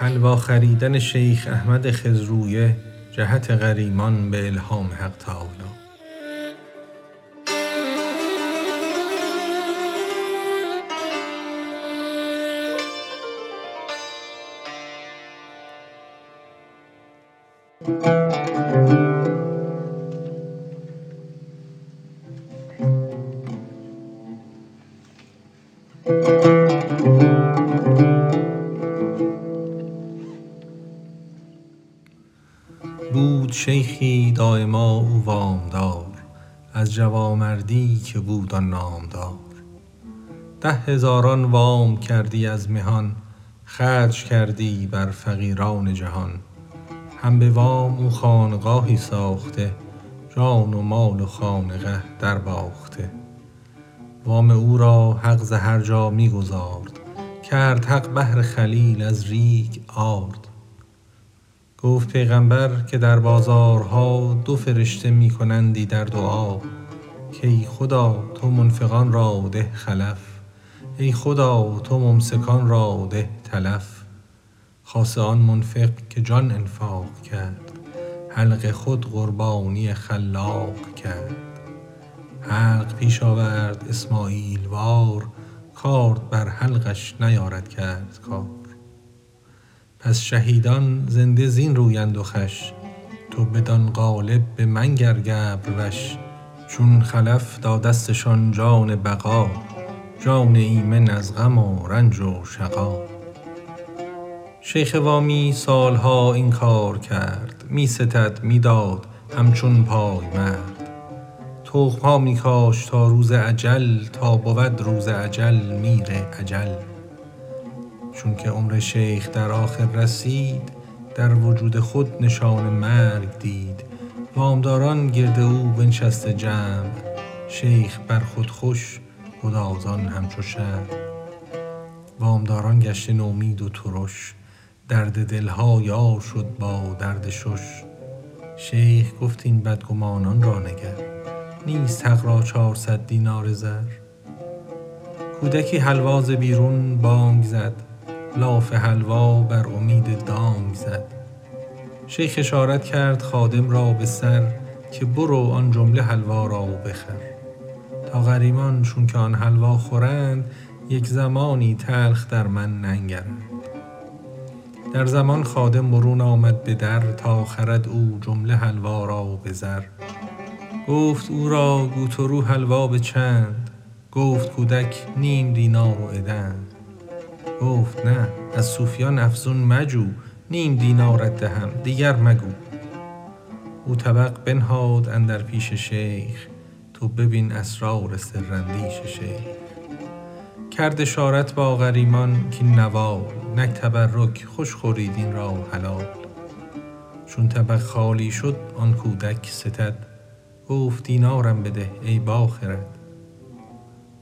حلوا خریدن شیخ احمد خضرویه جهت غریمان به الهام حق تعالی. بود شیخی دایما او وامدار از جوامردی که بود آن نامدار. ده هزاران وام کردی از مهان خرج کردی بر فقیران جهان. هم به وام او خانقاهی ساخته جان و مال و خانقه در باخته وام او را حق ز هر جا می گزارد کرد حق بهر خلیل از ریگ آرد. گفت پیغامبر که در بازارها دو فرشته می کنندی در دعا کای خدا تو منفقان را ده خلف ای خدا تو ممسکان را ده تلف. خاصه آن منفق که جان انفاق کرد حلق خود قربانی خلاق کرد. حلق پیش آورد اسماعیل وار کارد بر حلقش نیارد کرد کار. پس شهیدان زنده زین رویند و خوش تو بدان قالب به منگر گبر وش. چون خلف دادستشان جان بقا جان ایمن از غم و رنج و شقا. شیخ وامی سالها این کار کرد می ستد می داد همچون پایمرد تخم ها می کاشت تا روز اجل تا بود روز اجل میر اجل چونک عمر شیخ در آخر رسید در وجود خود نشان مرگ دید. وامداران گرد او بنشسته جمع شیخ بر خود خوش گدازان همچو شمع وامداران گشته نومید و ترش درد دل ها یار شد با درد شش. شیخ گفت این بدگمانان را نگر نیست حق را چارصد دینار زر. کودکی حلوا ز بیرون بانگ زد لاف حلوا بر امید دانگ زد. شیخ اشارت کرد خادم را به سر که برو آن جمله حلوا را بخر. تا غریمان چونک آن حلوا خورند یک زمانی تلخ در من ننگرند. در زمان خادم برون آمد به در تا خرد او جمله حلوا را به زر. گفت او را گوت و رو حلوا به چند گفت کودک نیم دینار و ادند گفت نه از صوفیان افزون مجو نیم دینارت دهم دیگر مگو. او طبق بنهاد اندر پیش شیخ تو ببین اسرار سراندیش شیخ. کرد اشارت با غریمان کاین نوال نک تبرک خوش خورید این را حلال. چون طبق خالی شد آن کودک ستد. گفت دینارم بده ای باخرد.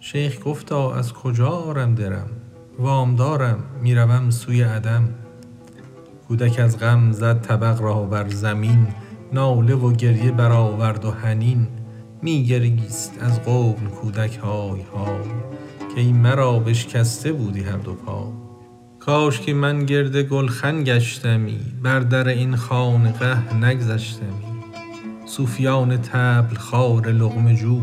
شیخ گفتا از کجا آرم درم؟ وامدارم می روم سوی عدم. کودک از غم زد طبق را بر زمین. ناله و گریه برآورد و حنین. می گریست از غبن کودک های های. کای مرا بشکسته بودی هر دو پای کاشکی من گرد گلخن گشتمی بر در این خانقه نگذشتمی. صوفیان طبل خوار لقمه جو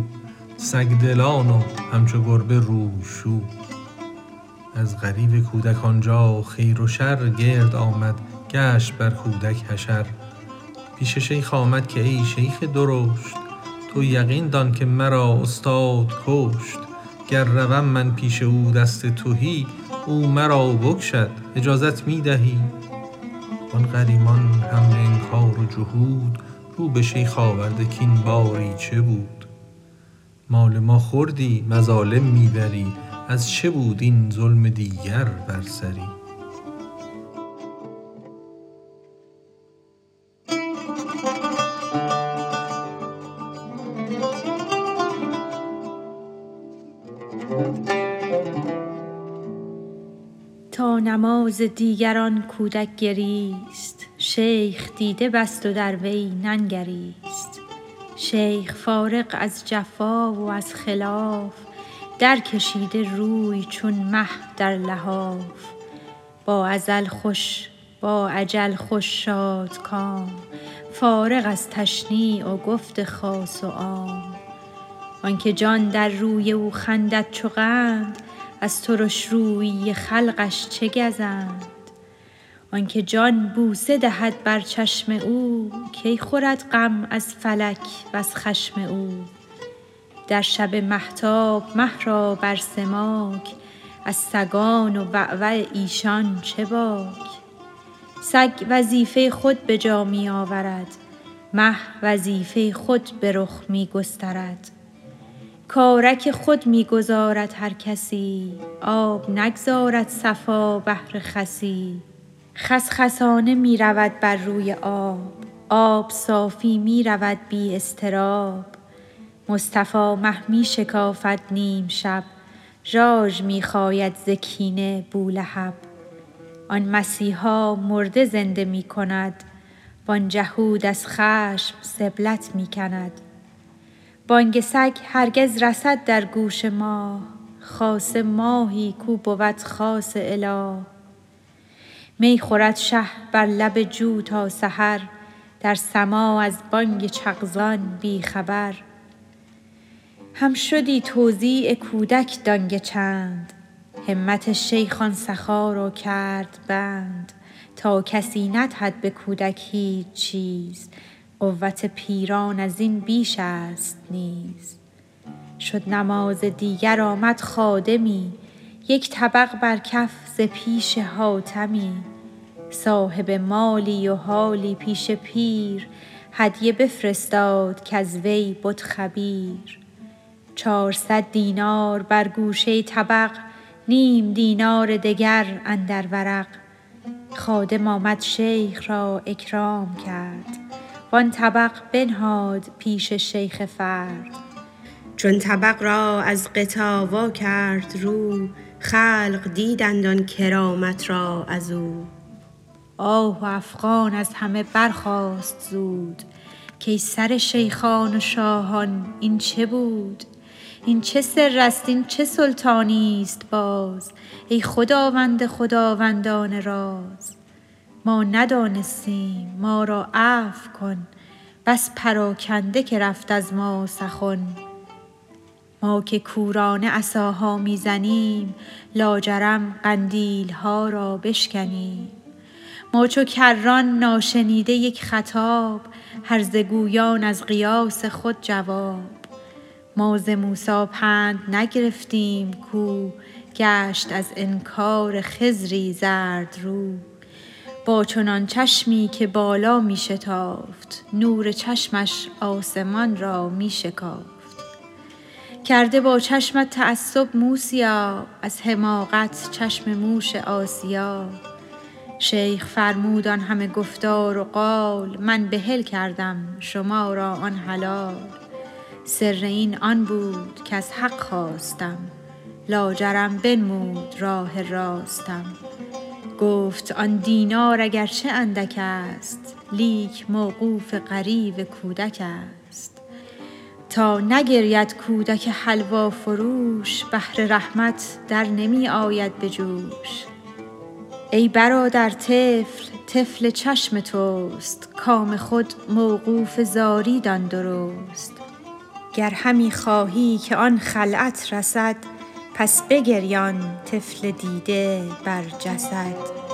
سگ دلان و همچو گربه روی شو از غریو کودک آنجا خیر و شر گرد آمد گشت بر کودک حشر. پیش شیخ آمد که ای شیخ درشت تو یقین دان که مرا استاد کشت. گر روم من پیش او دست تهی او مرا بکشد اجازت می دهی. آن غریمان به انکار و جحود رو به شیخ آورده کاین باری چه بود؟ مال ما خوردی مظالم می بری از چه بود این ظلم دیگر بر سری؟ تا نماز دیگر آن کودک گریست شیخ دیده بست و در وی ننگریست. شیخ فارغ از جفا و از خلاف در کشیده روی چون مه در لحاف با ازل خوش با اجل خوش کام. فارغ از تشنیع و گفت خاص و عام. آنکه جان در روی او خندد چو قند از ترش رویی خلقش چه گزند؟ آنکه جان بوسه دهد بر چشم او کی خورد غم از فلک وز خشم او؟ در شب مهتاب مه را بر سماک از سگان و وعوع ایشان چه باک؟ سگ وظیفه خود به جا می آورد مه وظیفه خود به رخ می گسترد. کارک خود می گذارد هر کسی آب نگذارد صفا بهر خسی. خس خسانه می رود بر روی آب آب صافی می رود بی اضطراب. مصطفی مه می شکافد نیم شب ژاژ می خاید ز بولهب. آن مسیحا مرده زنده می وان جهود از خشم سبلت می کند. بانگ سگ هرگز رسد در گوش ماه خاص ماهی کو بود خاص اله. می خورد شه بر لب جو تا سحر در سماع از بانگ چغزان بی خبر. هم شدی توزیع کودک دانگ چند. همت شیخ آن سخا را کرد بند. تا کسی ندهد به کودک هیچ چیز قوت پیران از این بیش است نیز. شد نماز دیگر آمد خادمی یک طبق بر کف ز پیش حاتمی. صاحب مالی و حالی پیش پیر هدیه بفرستاد کز وی بد خبیر. چارصد دینار بر گوشه طبق نیم دینار دگر اندر ورق. خادم آمد شیخ را اکرام کرد. وان طبق بنهاد پیش شیخ فرد. چون طبق را از غطا وا کرد رو خلق دیدند آن کرامت را از او. آه و افغان از همه برخاست زود. کای سر شیخان و شاهان این چه بود؟ این چه سر است این چه سلطانی است باز؟ ای خداوند خداوندان راز ما ندانستیم ما را عفو کن بس پراکنده که رفت از ما سخن. ما که کورانه عصاها می زنیم لاجرم قندیل ها را بشکنیم. ما چو کران ناشنیده یک خطاب هرزه گویان از قیاس خود جواب. ما ز موسی پند نگرفتیم کو گشت از انکار خضری زردرو با چنان چشمی که بالا می شتافت نور چشمش آسمان را می شکافت. کرده با چشمت تعصب موسیا از حماقت چشم موش آسیا. شیخ فرمود آن همه گفتار و قال من بحل کردم شما را آن حلال. سر این آن بود کز حق خواستم. لاجرم بنمود راه راستم. گفت آن دینار اگر چه اندک است لیک موقوف غریو کودک است. تا نگرید کودک حلوا فروش بحر رحمت در نمی آید به جوش. ای برادر طفل طفل چشم توست کام خود موقوف زاری دان درست. گر همی خواهی که آن خلعت رسد پس بگریان طفل دیده بر جسد.